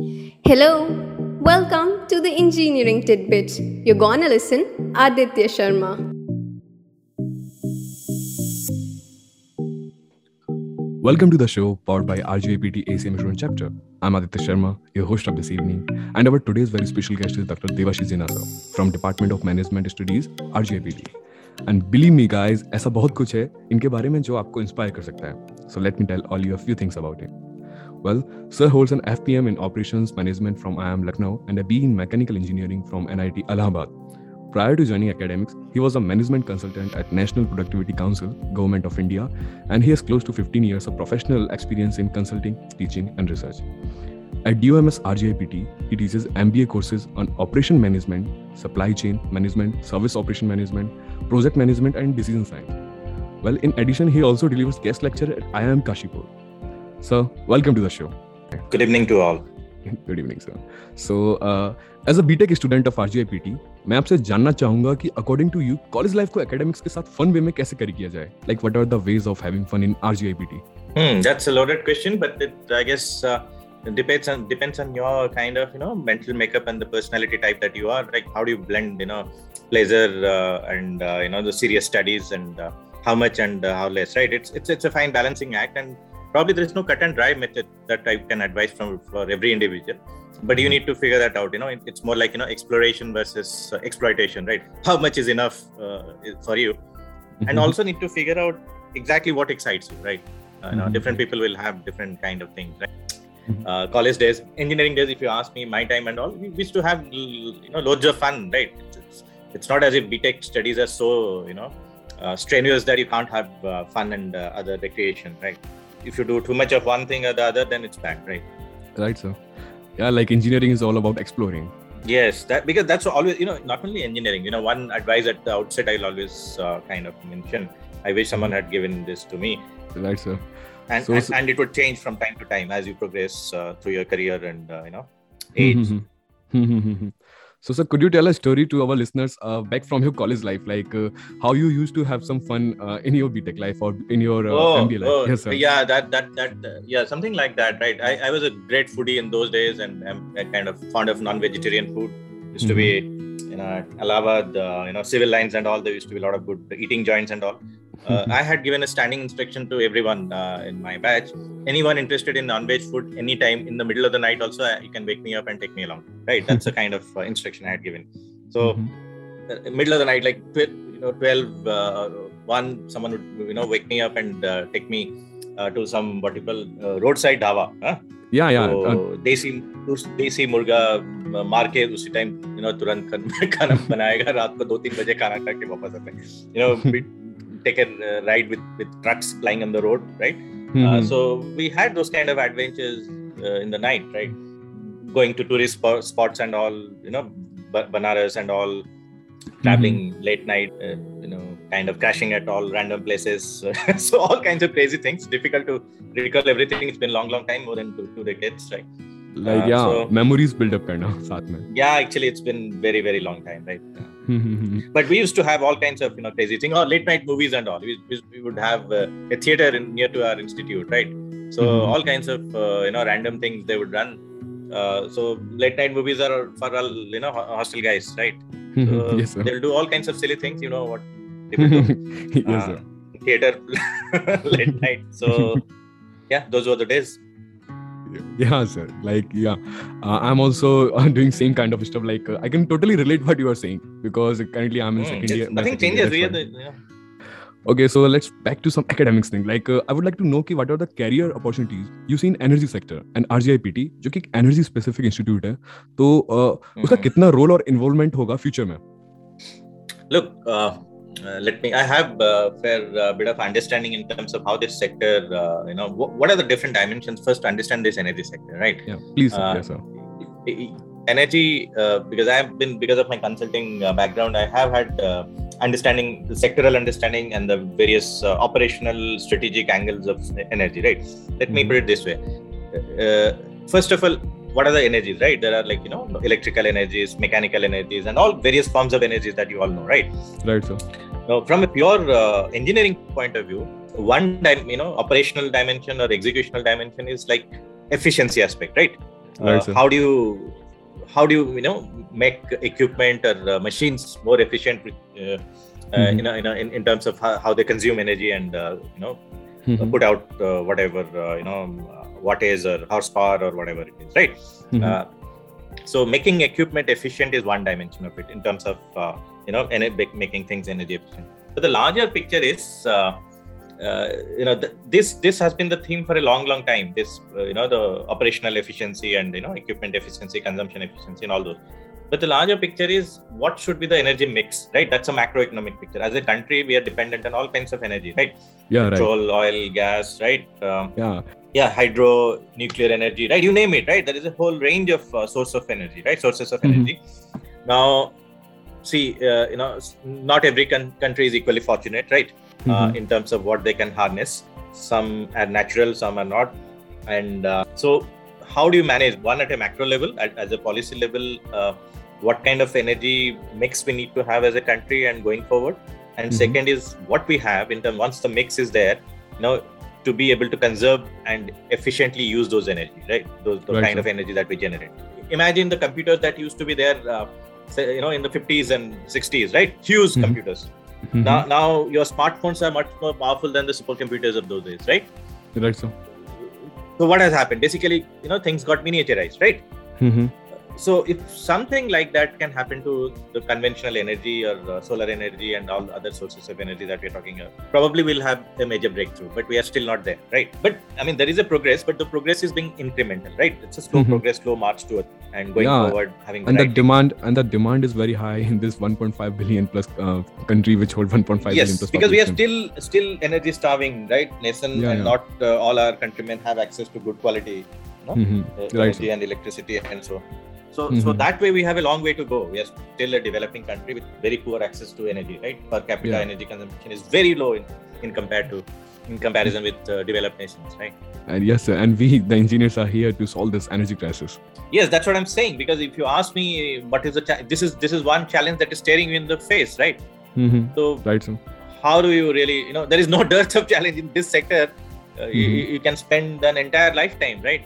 Hello, welcome to the Engineering Tidbit. You're gonna listen Aditya Sharma. Welcome to the show powered by RGAPT ACM Insurance Chapter. I'm Aditya Sharma, your host of this evening, and our today's very special guest is Dr. Devashish Jinasa from Department of Management Studies, RGAPT. And believe me guys, ऐसा बहुत कुछ है इनके बारे में जो आपको inspire कर सकता है. So let me tell all you a few things about him. Well, Sir holds an FPM in Operations Management from IIM Lucknow and a B in Mechanical Engineering from NIT Allahabad. Prior to joining academics, he was a management consultant at National Productivity Council, Government of India, and he has close to 15 years of professional experience in consulting, teaching, and research. At DOMS RGIPT, he teaches MBA courses on operation management, supply chain management, service operation management, project management, and decision science. Well, in addition, he also delivers guest lecture at IIM Kashipur. Sir, welcome to the show. Good evening to all. Good evening sir so as a BTech student of आरजीआईपीटी मैं आपसे जानना चाहूंगा कि according to you college life को academics के साथ fun way में कैसे कैरी किया जाए like what are the ways of having fun in आरजीआईपीटी Hmm, that's a loaded question, but it, I guess uh, it depends on depends on your kind of you know mental makeup and the personality type that you are. Like how do you blend you know pleasure uh, and uh, you know the serious studies and uh, how much and uh, how less, right? It's it's it's a fine balancing act, and probably there is no cut and dry method that I can advise from for every individual. But you need to figure that out. You know, it, it's more like you know exploration versus uh, exploitation, right? How much is enough uh, for you, and also need to figure out exactly what excites you, right? Uh, you know, Mhm. different people will have different kind of things, right? Uh, college days, engineering days. If you ask me, my time and all, we used to have you know loads of fun, right? It's, it's, not as if BTech studies are so you know uh, strenuous that you can't have uh, fun and uh, other recreation, right? if you do too much of one thing or the other, then it's bad, right? Right, sir. Yeah, like engineering is all about exploring. Yes, that because that's always you know not only engineering. You know, one advice at the outset I'll always uh, kind of mention. I wish someone had given this to me. Right, sir. And, so, and, and, it would change from time to time as you progress uh, through your career and uh, you know age. so sir could you tell a story to our listeners uh, back from your college life like uh, how you used to have some fun uh, in your btech life or in your uh, oh, mba life oh, yes sir yeah, that that that uh, yeah, something like that, right? I, I was a great foodie in those days, and I'm uh, kind of fond of non-vegetarian food. Used to be, you know, Allahabad, uh, you know, civil lines and all. There used to be a lot of good eating joints and all uh, I had given a standing instruction to everyone uh, in my batch. Anyone interested in non-veg food, anytime in the middle of the night, also uh, you can wake me up and take me along. Right? That's the kind of uh, instruction I had given. So, mm-hmm. Uh, middle of the night, like tw- you know, twelve, one, someone would you know wake me up and take me to some what you call roadside dhaba. Huh? Yeah, yeah. So, desi देसी मुर्गा मार के उसी time you know तुरंत खाना बनाएगा रात को दो तीन बजे खाना खा के वापस आता है you know take a uh, ride with with trucks flying on the road, right? Uh, mm-hmm. so we had those kind of adventures uh, in the night, right? Going to tourist spots and all, you know, Banaras and all, traveling mm-hmm. late night, uh, you know, kind of crashing at all random places. so all kinds of crazy things. Difficult to recall everything. It's been long, long time, more than two, two decades, right? Like uh, yeah, so, memories build up kind of. Yeah, actually, it's been very, very long time, right? but we used to have all kinds of you know crazy things or late night movies and all. We, we, would have uh, a theater in, near to our institute right? So Mhm. all kinds of uh, you know random things they would run. Uh, so late night movies are for all you know ho- hostel guys right? So yes sir. they'll do all kinds of silly things you know what yes sir. uh, theater late night. So yeah those were the days yeah sir like yeah uh, i'm also uh, doing same kind of stuff like uh, i can totally relate what you are saying because currently i'm in Hmm, second year nothing year, changes are the, you okay so let's back to some academics thing like uh, i would like to know ki what are the career opportunities you see in energy sector and rgipt जो कि energy specific institute है तो uh, उसका Mhm. कितना role और involvement होगा future में look uh, let me i have a fair uh, bit of understanding in terms of how this sector uh, you know wh- what are the different dimensions first understand this energy sector right yeah please. Uh, yes sir energy uh, because i have been because of my consulting uh, background i have had uh, understanding the sectoral understanding and the various uh, operational strategic angles of energy right let me Mhm. put it this way uh, first of all what are the energies right there are like you know electrical energies mechanical energies and all various forms of energies that you all know right right sir now, from a pure uh, engineering point of view, one you know operational dimension or executional dimension is like efficiency aspect, right? Uh, Right, sir. how do you how do you you know make equipment or uh, machines more efficient with, uh, uh, Mhm. you know, you know in, in terms of how, how they consume energy and uh, you know Mhm. put out uh, whatever uh, you know uh, wattage or horsepower or whatever it is right? Mhm. uh, so making equipment efficient is one dimension of it in terms of uh, you know ener- making things energy efficient. But the larger picture is uh, uh, you know th- this this has been the theme for a long long time. This uh, you know the operational efficiency and you know equipment efficiency consumption efficiency and all those. But the larger picture is what should be the energy mix right? That's a macroeconomic picture. As a country we are dependent on all kinds of energy right? Yeah, right. oil gas right? Um, Yeah. Yeah hydro nuclear energy right? You name it right? There is a whole range of uh, source of energy right? Sources of Mhm. energy. Now see uh, you know not every con- country is equally fortunate right? Uh, Mhm. in terms of what they can harness. Some are natural some are not. And uh, so how do you manage one at a macro level at, as a policy level uh, what kind of energy mix we need to have as a country and going forward? And Mhm. second is what we have in terms once the mix is there you know to be able to conserve and efficiently use those energy right those the Right, kind sir. of energy that we generate imagine the computers that used to be there uh, say, you know in the 50s and 60s right huge Mhm. computers Mhm. now now your smartphones are much more powerful than the supercomputers of those days right Right, sir. so what has happened basically you know things got miniaturized right Mhm. So if something like that can happen to the conventional energy or uh, solar energy and all other sources of energy that we're talking about probably we'll have a major breakthrough but we are still not there right but i mean there is a progress but the progress is being incremental right it's a slow Mhm. progress slow march to it and going Yeah, forward having And the demand and the demand is very high in this 1.5 billion plus uh, country which hold 1.5 billion yes plus because we are still still energy starving right nation Yeah, and yeah. not uh, all our countrymen have access to good quality no? Mhm. uh, Right, energy and electricity and so so so Mhm. that way we have a long way to go we are still a developing country with very poor access to energy right per capita Yeah. energy consumption is very low in, in compared to in comparison with uh, developed nations right And yes, sir. And we, the engineers, are here to solve this energy crisis. yes that's what i'm saying because if you ask me what is the cha- this is this is one challenge that is staring you in the face right Mm-hmm. so Right, sir. how do you really you know there is no dearth of challenge in this sector uh, you, Mhm. you can spend an entire lifetime right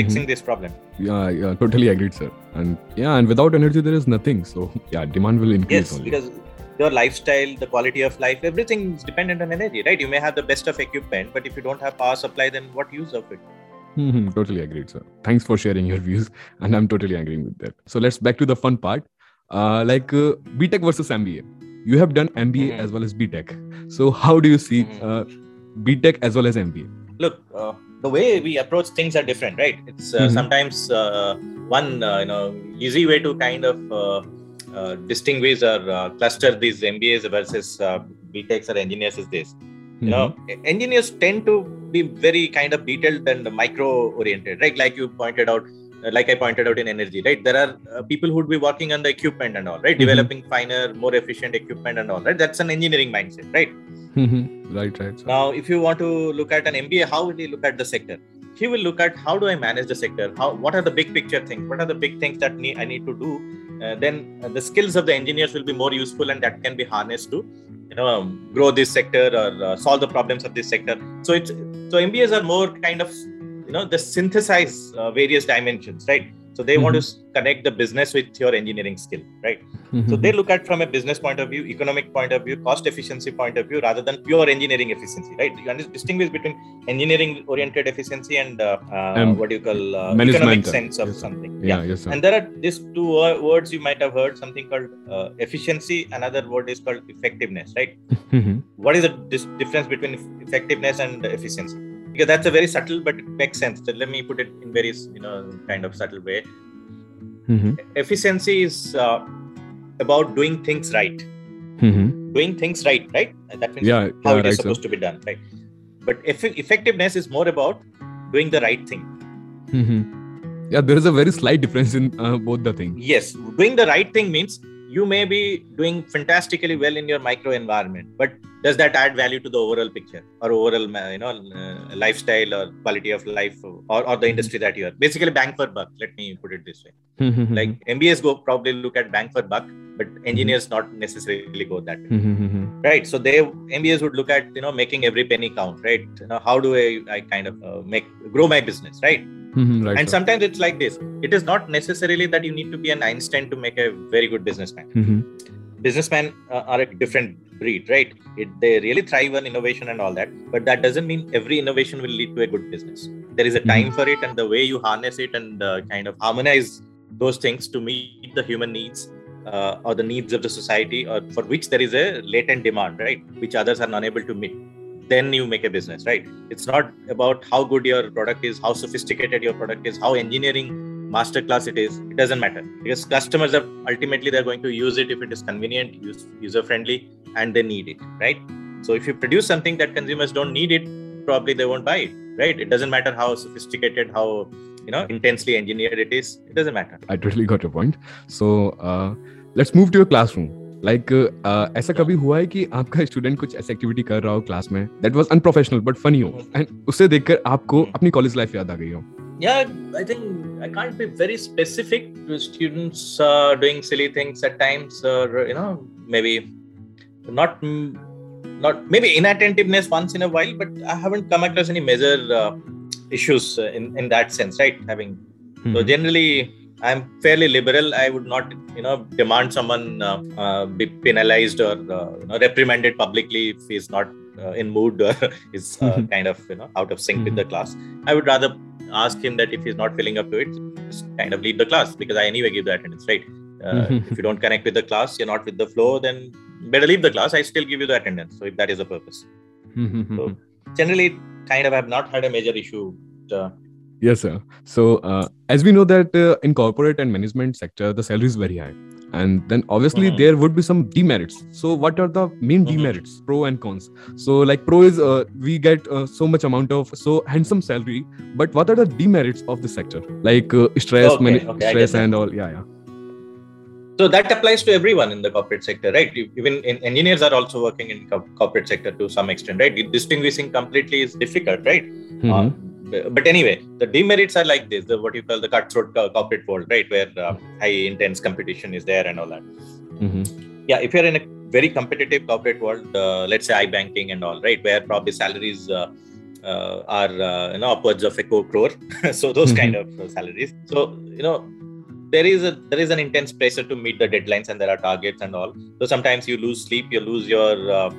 fixing this problem Yeah, yeah, totally agreed, sir. And yeah, and without energy, there is nothing. So yeah, demand will increase yes only. because your lifestyle the quality of life everything is dependent on energy right you may have the best of equipment but if you don't have power supply then what use of it Mhm, totally agreed, sir. Thanks for sharing your views, and I'm totally agreeing with that. So let's back to the fun part, uh, like uh, BTech versus MBA. You have done MBA Mhm. as well as BTech. So how do you see Mhm. uh, BTech as well as MBA? look uh, the way we approach things are different right it's uh, Mhm. sometimes uh, one uh, you know easy way to kind of uh, uh, distinguish or uh, cluster these mbas versus uh, btechs or engineers is this you know Mm-hmm. engineers tend to be very kind of detailed and micro oriented right like you pointed out like i pointed out in energy right there are uh, people who would be working on the equipment and all right? Mhm. developing finer more efficient equipment and all right that's an engineering mindset right Mhm. Right, right. sir. now if you want to look at an mba how will he look at the sector he will look at how do i manage the sector how what are the big picture things what are the big things that need, i need to do uh, then uh, the skills of the engineers will be more useful and that can be harnessed to you know um, grow this sector or uh, solve the problems of this sector so it's so mbas are more kind of you know they synthesize uh, various dimensions right? So they want to connect the business with your engineering skill right? So Mhm. they look at from a business point of view economic point of view cost efficiency point of view rather than pure engineering efficiency right? You understand distinguish between engineering oriented efficiency and uh, uh, Um, what do you call uh, economic sense of yes, something. Yeah, yes, and there are these two words you might have heard something called uh, efficiency. Another word is called effectiveness right? Mhm. what is the dis- difference between effectiveness and efficiency because that's a very subtle but it makes sense so let me put it in very you know kind of subtle way Mhm. efficiency is uh, about doing things right Mhm. doing things right right that means Yeah, how yeah, it is right, supposed to be done right but eff- effectiveness is more about doing the right thing Mhm. Yeah, there is a very slight difference in uh, both the things. yes doing the right thing means you may be doing fantastically well in your micro environment but does that add value to the overall picture or overall you know uh, lifestyle or quality of life or, or Mm-hmm. the industry that you are basically bang for buck let me put it this way Mhm. like mbs go probably look at bang for buck but engineers not necessarily go that way Mm-hmm. right so they mbas would look at you know making every penny count right you know how do i, I kind of uh, make grow my business right Mm-hmm. Right. and sir. sometimes it's like this it is not necessarily that you need to be an einstein to make a very good businessman Mhm. businessmen uh, are a different breed right it, they really thrive on innovation and all that but that doesn't mean every innovation will lead to a good business there is a time for it and the way you harness it and uh, kind of harmonize those things to meet the human needs uh, or the needs of the society or for which there is a latent demand right which others are unable to meet then you make a business right? It's not about how good your product is how sophisticated your product is how engineering masterclass it is. It doesn't matter. Because customers are ultimately they're going to use it if it is convenient user friendly and they need it right? So if you produce something that consumers don't need it probably they won't buy it right? It doesn't matter how sophisticated how you know intensely engineered it is. It doesn't matter. I totally got your point. So uh, let's move to your classroom. Like like, uh, ऐसा कभी हुआ है कि आपका student कुछ ऐसी activity कर रहा हो क्लास में that was unprofessional but funny हो एंड उसे देखकर आपको अपनी कॉलेज लाइफ याद आ गई हो yeah i think i can't be very specific to students uh, doing silly things at times or you know maybe not not maybe inattentiveness once in a while but i haven't come across any major uh, issues uh, in in that sense right having so generally i'm fairly liberal. I would not you know demand someone uh, uh, be penalized or uh, you know reprimanded publicly if he's not uh, in mood or is uh, Mhm. kind of you know out of sync with the class. I would rather ask him that if he's not filling up to it just kind of leave the class because i anyway give the attendance right? Uh, Mhm. if you don't connect with the class you're not with the flow then better leave the class. I still give you the attendance so if that is the purpose. So generally kind of I have not had a major issue uh, Yes, sir. So, uh, as we know that uh, in corporate and management sector, the salary is very high, and then obviously Mhm. there would be some demerits. So, what are the main Mhm. demerits, pro and cons? So, like pro is uh, we get uh, so much amount of so handsome salary, but what are the demerits of the sector, like uh, stress, Okay, mani- okay, stress and all? Yeah, yeah. so that applies to everyone in the corporate sector right even in, engineers are also working in co- corporate sector to some extent right distinguishing completely is difficult right Mhm. Uh, but anyway, the demerits are like this: the what you call the cutthroat corporate world, right, where uh, high intense competition is there and all that. Mhm. Yeah, if you're in a very competitive corporate world, uh, let's say iBanking and all, right, where probably salaries uh, uh, are uh, you know upwards of a crore, so those kind of salaries. So you know there is a there is an intense pressure to meet the deadlines and there are targets and all. So sometimes you lose sleep, you lose your uh,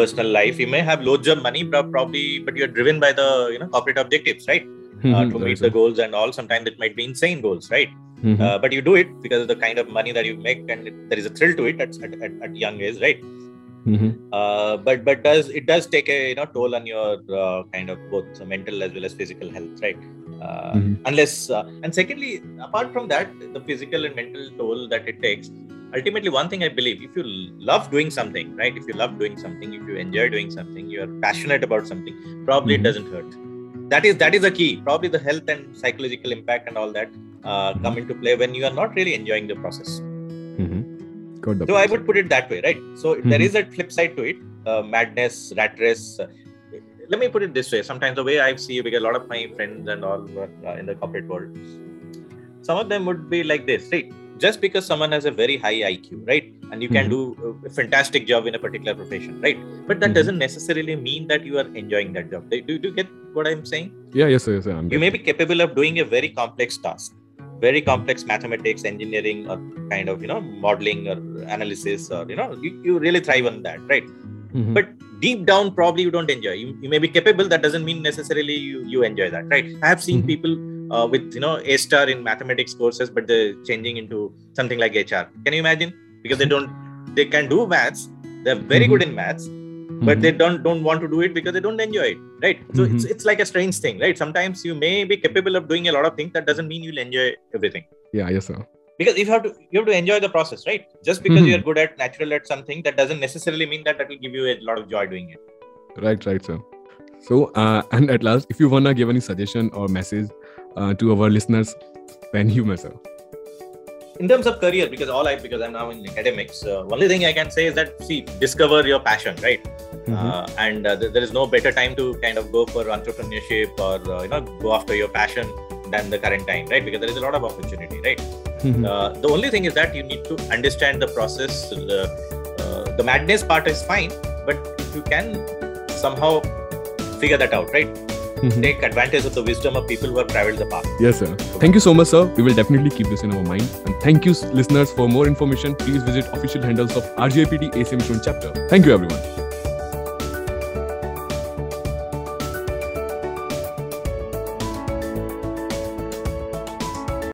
personal life. You may have loads of money, prob- probably, but you're driven by the you know corporate objectives, right? uh, Mhm. to meet the goals and all. Sometimes it might be insane goals, right? Mhm. Uh, but you do it because of the kind of money that you make, and it, there is a thrill to it at, at, at, young age, right? Mhm. Uh, but but does it does take a you know toll on your uh, kind of both mental as well as physical health, right? Uh, Mhm. Unless uh, and secondly, apart from that, the physical and mental toll that it takes. Ultimately, one thing I believe: if you love doing something, right? If you love doing something, if you enjoy doing something, you are passionate about something, probably Mhm. it doesn't hurt. That is that is the key. Probably the health and psychological impact and all that uh, come into play when you are not really enjoying the process. Mhm. The so i would put it that way right? So there is a flip side to it uh, madness rat race uh, let me put it this way. Sometimes the way i see because a lot of my friends and all uh, in the corporate world some of them would be like this. Right just because someone has a very high iq right and you can Mhm. do a fantastic job in a particular profession right but that Mhm. doesn't necessarily mean that you are enjoying that job do, do you get what i'm saying Yeah, yes, sir. Yes, sir. I'm you may be capable of doing a very complex task very complex mathematics engineering or kind of you know modeling or analysis or you know you, you really thrive on that right. Mhm. but deep down probably you don't enjoy you, you may be capable that doesn't mean necessarily you, you enjoy that right i have seen Mhm. people uh, with you know a star in mathematics courses but they're changing into something like hr can you imagine because they don't they can do maths they're very Mhm. good in maths but Mhm. they don't don't want to do it because they don't enjoy it right so it's, Mhm. it's like a strange thing right sometimes you may be capable of doing a lot of things that doesn't mean you'll enjoy everything Yeah, yes, sir. because if you have to you have to enjoy the process right just because Mhm. you're good at natural at something that doesn't necessarily mean that that will give you a lot of joy doing it Right, right, sir. So, uh, and at last, if you wanna give any suggestion or message uh, to our listeners, then you sir. in terms of career because all i because i'm now in academics uh, only thing i can say is that see discover your passion right Mhm. uh, and uh, th- there is no better time to kind of go for entrepreneurship or uh, you know go after your passion than the current time right because there is a lot of opportunity right Mhm. Uh, the only thing is that you need to understand the process. Uh, uh, the madness part is fine, but if you can somehow figure that out, right? Mhm. Take advantage of the wisdom of people who have traveled the path. Yes, sir. Thank you so much, sir. We will definitely keep this in our mind. And thank you, listeners. For more information, please visit official handles of RGIPT ACM Student Chapter. Thank you, everyone.